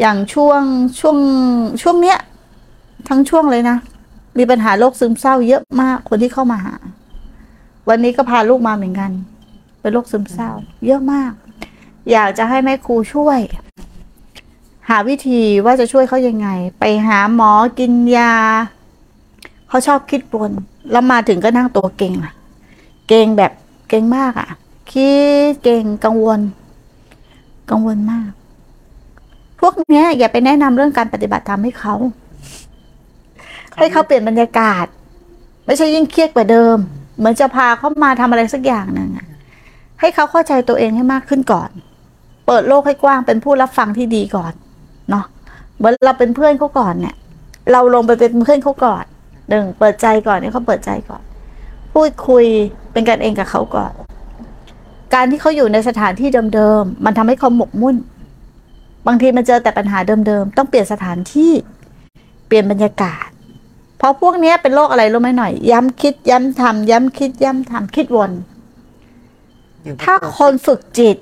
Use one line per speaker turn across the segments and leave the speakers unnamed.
อย่างช่วงช่วงช่วงเนี้ย ทั้งช่วงเลยนะ มีปัญหาโรคซึมเศร้าเยอะมากคนที่เข้ามาหา วันนี้ก็พาลูกมาเหมือนกัน เป็นโรคซึมเศร้า เยอะมาก อยากจะให้แม่ครูช่วย หาวิธีว่าจะช่วยเขายังไง ไปหาหมอกินยาเขาชอบคิดบนแล้วมาถึงก็นั่งตัวเก่งอะเก่งแบบเก่งมากอะคิดเก่งกังวล กังวลมาก พวกเนี้ย อย่าไปแนะนำเรื่องการปฏิบัติธรรมให้เขา ให้เขาเปลี่ยนบรรยากาศ ไม่ใช่ยิ่งเครียดกว่าเดิม เหมือนจะพาเขามาทำอะไรสักอย่างหนึ่งให้เขาเข้าใจตัวเองให้มากขึ้นก่อน เปิดโลกให้กว้างเป็นผู้รับฟังที่ดีก่อนเนาะเหมือนเราเป็นเพื่อนเขาก่อนเนี่ย เราลงไปเป็นเพื่อนเขาก่อนหนึ่งเปิดใจก่อนเนี่ยเขาเปิดใจก่อน พูดคุยเป็นกันเองกับเขาก่อน การที่เขาอยู่ในสถานที่เดิมๆมันทำให้เขาหมกมุ่น บางทีมันเจอแต่ปัญหาเดิมๆ ต้องเปลี่ยนสถานที่เปลี่ยนบรรยากาศ เพราะพวกนี้เป็นโรคอะไรรู้ไหมหน่อย ย้ำคิดย้ำทำย้ำคิดย้ำทำคิดวน
อยู่ใน
ถ้า
ตัว
คนฝึกจิต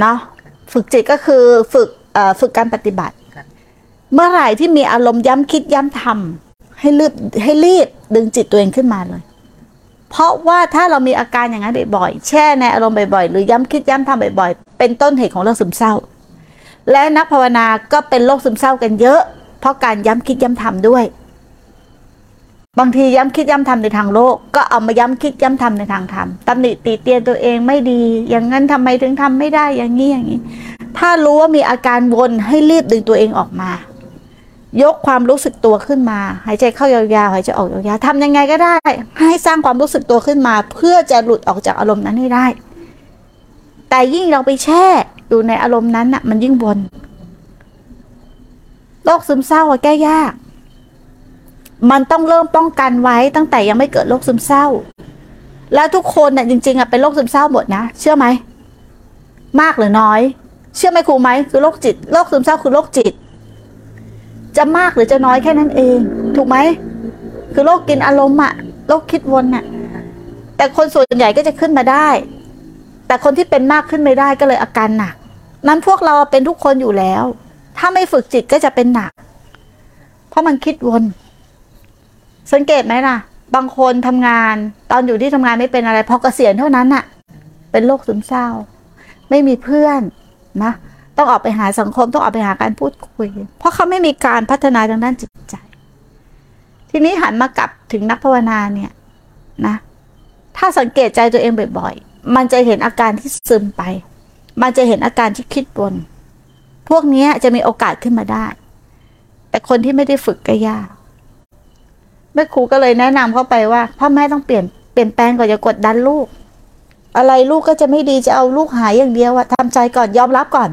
เนาะฝึกจิตก็คือฝึกเอ่อฝึกการปฏิบัติ
ครับ
เมื่อไหร่ที่มีอารมณ์ย้ำคิดย้ำทำให้รีบให้รีบดึงจิตตัวเองขึ้นมาเลย เพราะว่าถ้าเรามีอาการอย่างนั้นบ่อยๆ แช่ในอารมณ์บ่อยๆ หรือย้ำคิดย้ำทำบ่อยๆ เป็นต้นเหตุของโรคซึมเศร้า และนักภาวนาก็เป็นโรคซึมเศร้ากันเยอะ เพราะการย้ำคิดย้ำทำด้วย บางทีย้ำคิดย้ำทำในทางโลก ก็เอามาย้ำคิดย้ำทำในทางธรรมตำหนิตีเตียนตัวเองไม่ดี อย่างนั้นทำไมถึงทำไม่ได้อย่างนี้อย่างนี้ ถ้ารู้ว่ามีอาการวนให้รีบดึงตัวเองออกมา ยกความรู้สึกตัวขึ้นมา หายใจเข้ายาวๆหายใจออกยาวๆทำยังไงก็ได้ ให้สร้างความรู้สึกตัวขึ้นมา เพื่อจะหลุดออกจากอารมณ์นั้นให้ได้ แต่ยิ่งเราไปแช่ อยู่ในอารมณ์นั้นน่ะ มันยิ่งวนโรคซึมเศร้าอะแก้ยาก มันต้องเริ่มป้องกันไว้ตั้งแต่ยังไม่เกิดโรคซึมเศร้า แล้วทุกคนเนี่ยจริง ๆอะเป็นโรคซึมเศร้าหมดนะเชื่อไหมมากหรือน้อย เชื่อไหมครูไหมคือโรคจิตโรคซึมเศร้าคือโรคจิต จะมากหรือจะน้อยแค่นั้นเอง ถูกไหมคือโรคกินอารมณ์อะโรคคิดวนน่ะแต่คนส่วนใหญ่ก็จะขึ้นมาได้ แต่คนที่เป็นมากขึ้นไม่ได้ก็เลยอาการหนัก นั้นพวกเราเป็นทุกคนอยู่แล้ว ถ้าไม่ฝึกจิตก็จะเป็นหนัก เพราะมันคิดวน สังเกตไหมล่ะ บางคนทำงาน ตอนอยู่ที่ทำงานไม่เป็นอะไรพอเกษียณเท่านั้นน่ะ เป็นโรคซึมเศร้า ไม่มีเพื่อนนะ ต้องออกไปหาสังคมต้องออกไปหาการพูดคุย เพราะเขาไม่มีการพัฒนาทางด้านจิตใจ ทีนี้หันมากลับถึงนักภาวนาเนี่ยนะ ถ้าสังเกตใจตัวเองบ่อยๆมันจะเห็นอาการที่ซึมไป มันจะเห็นอาการที่คิดบน พวกนี้จะมีโอกาสขึ้นมาได้ แต่คนที่ไม่ได้ฝึกก็ยากแม่ครูก็เลยแนะนำเข้าไปว่าพ่อแม่ต้องเปลี่ยนเปลี่ยนแปลงก่อนอย่ากดดันลูก อะไรลูกก็จะไม่ดีจะเอาลูกหายอย่างเดียวอะทำใจก่อนยอมรับก่อน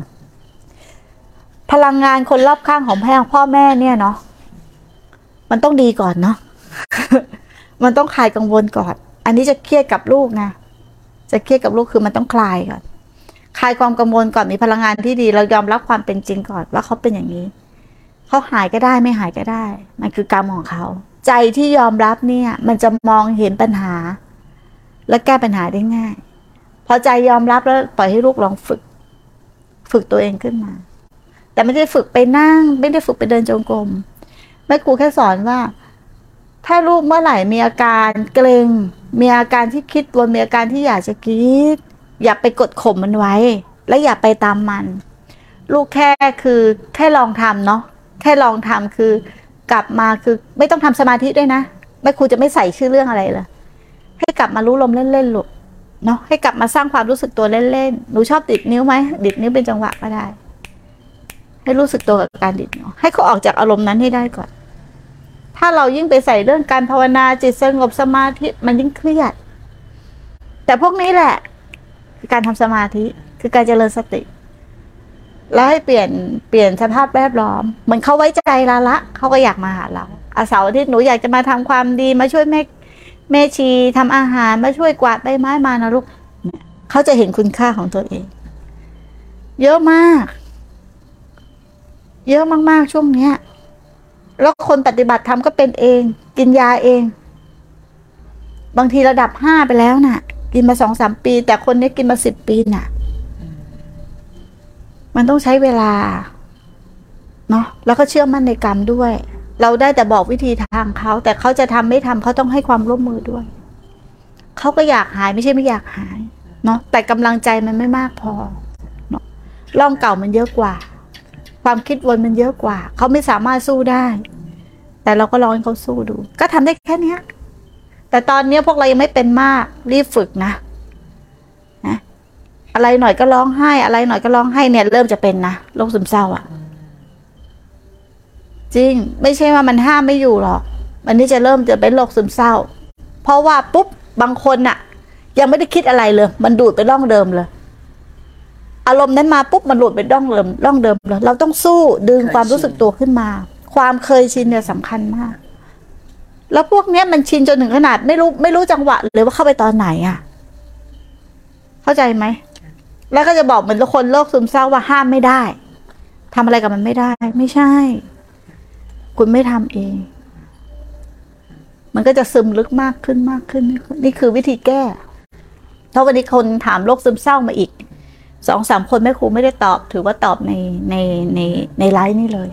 พลังงานคนรอบข้างของแม่พ่อแม่เนี่ยเนาะมันต้องดีก่อนเนาะมันต้องคลายกังวลก่อน อันนี้จะเครียดกับลูกนะจะเครียดกับลูกคือมันต้องคลายก่อน คลายความกังวลก่อนมีพลังงานที่ดี เรายอมรับความเป็นจริงก่อนว่าเขาเป็นอย่างนี้ เขาหายก็ได้ไม่หายก็ได้ มันคือกรรมของเขา ใจที่ยอมรับเนี่ย มันจะมองเห็นปัญหา และแก้ปัญหาได้ง่าย พอใจยอมรับแล้วปล่อยให้ลูกลองฝึก ฝึกตัวเองขึ้นมา แต่ไม่ได้ฝึกไปนั่ง ไม่ได้ฝึกไปเดินจงกรมแม่ครูแค่สอนว่า ถ้าลูกเมื่อไหร่มีอาการเกรงมีอาการที่คิดวนมีอาการที่อยากจะคิด อย่าไปกดข่มมันไว้ และอย่าไปตามมัน ลูกแค่คือแค่ลองทำเนาะแค่ลองทำคือกลับมาคือไม่ต้องทำสมาธิด้วยนะแม่ครูจะไม่ใส่ชื่อเรื่องอะไรเลยให้กลับมารู้ลมเล่นๆลูกเนาะให้กลับมาสร้างความรู้สึกตัวเล่นๆหนูชอบดิดนิ้วไหมดิดนิ้วเป็นจังหวะก็ได้ ให้รู้สึกตัวกับการดิดนิ้วให้เขาออกจากอารมณ์นั้นให้ได้ก่อน ถ้าเรายิ่งไปใส่เรื่องการภาวนาจิตสงบสมาธิมันยิ่งเครียด แต่พวกนี้แหละ คือการทำสมาธิคือการเจริญสติ แล้วให้เปลี่ยนเปลี่ยนสภาพแวดล้อมเหมือนเขาไว้ใจเราละเขาก็อยากมาหาเราอาเสาร์อาทิตย์หนูอยากจะมาทำความดีมาช่วยแม่แม่ชีทำอาหารมาช่วยกวาดใบไม้มานะลูกเนี่ยเขาจะเห็นคุณค่าของตัวเอง เยอะมาก เยอะมากๆช่วงเนี้ย แล้วคนปฏิบัติธรรมก็เป็นเอง กินยาเอง บางทีระดับห้าไปแล้วน่ะ กินมาสองสามปี แต่คนนี้กินมาสิบปีน่ะ มันต้องใช้เวลา เนาะแล้วก็เชื่อมั่นในกรรมด้วย เราได้แต่บอกวิธีทางเขา แต่เขาจะทำไม่ทำเขาต้องให้ความร่วมมือด้วย เขาก็อยากหายไม่ใช่ไม่อยากหาย เนาะแต่กำลังใจมันไม่มากพอเนาะร่องเก่ามันเยอะกว่า ความคิดวนมันเยอะกว่า เขาไม่สามารถสู้ได้ แต่เราก็ลองให้เขาสู้ดู ก็ทำได้แค่เนี้ย แต่ตอนนี้พวกเรายังไม่เป็นมาก รีบฝึกนะนะ อะไรหน่อยก็ร้องไห้ อะไรหน่อยก็ร้องไห้เนี่ย เริ่มจะเป็นนะโรคซึมเศร้าอะจริง ไม่ใช่ว่ามันห้ามไม่อยู่หรอกมันนี่จะเริ่มจะเป็นโรคซึมเศร้า เพราะว่าปุ๊บบางคนน่ะ ยังไม่ได้คิดอะไรเลย มันดูดไปร่องเดิมเลย อารมณ์นั้นมาปุ๊บมันหลุดไปร่องเดิมร่องเดิมเลยเราต้องสู้ดึงความรู้สึกตัวขึ้นมา ความเคยชินเนี่ยสำคัญมาก แล้วพวกเนี้ยมันชินจนถึงขนาดไม่รู้ไม่รู้จังหวะเลยว่าเข้าไปตอนไหนอะ เข้าใจไหม แล้วก็จะบอกเหมือนคนโรคซึมเศร้าว่าห้ามไม่ได้ทำอะไรกับมันไม่ได้ ไม่ใช่ คุณไม่ทำเอง มันก็จะซึมลึกมากขึ้นมากขึ้น นี่คือวิธีแก้ถ้าวันนี้คนถามโรคซึมเศร้ามาอีกสองสามคนแม่ครูไม่ได้ตอบ ถือว่าตอบในในในในไลฟ์นี่เลย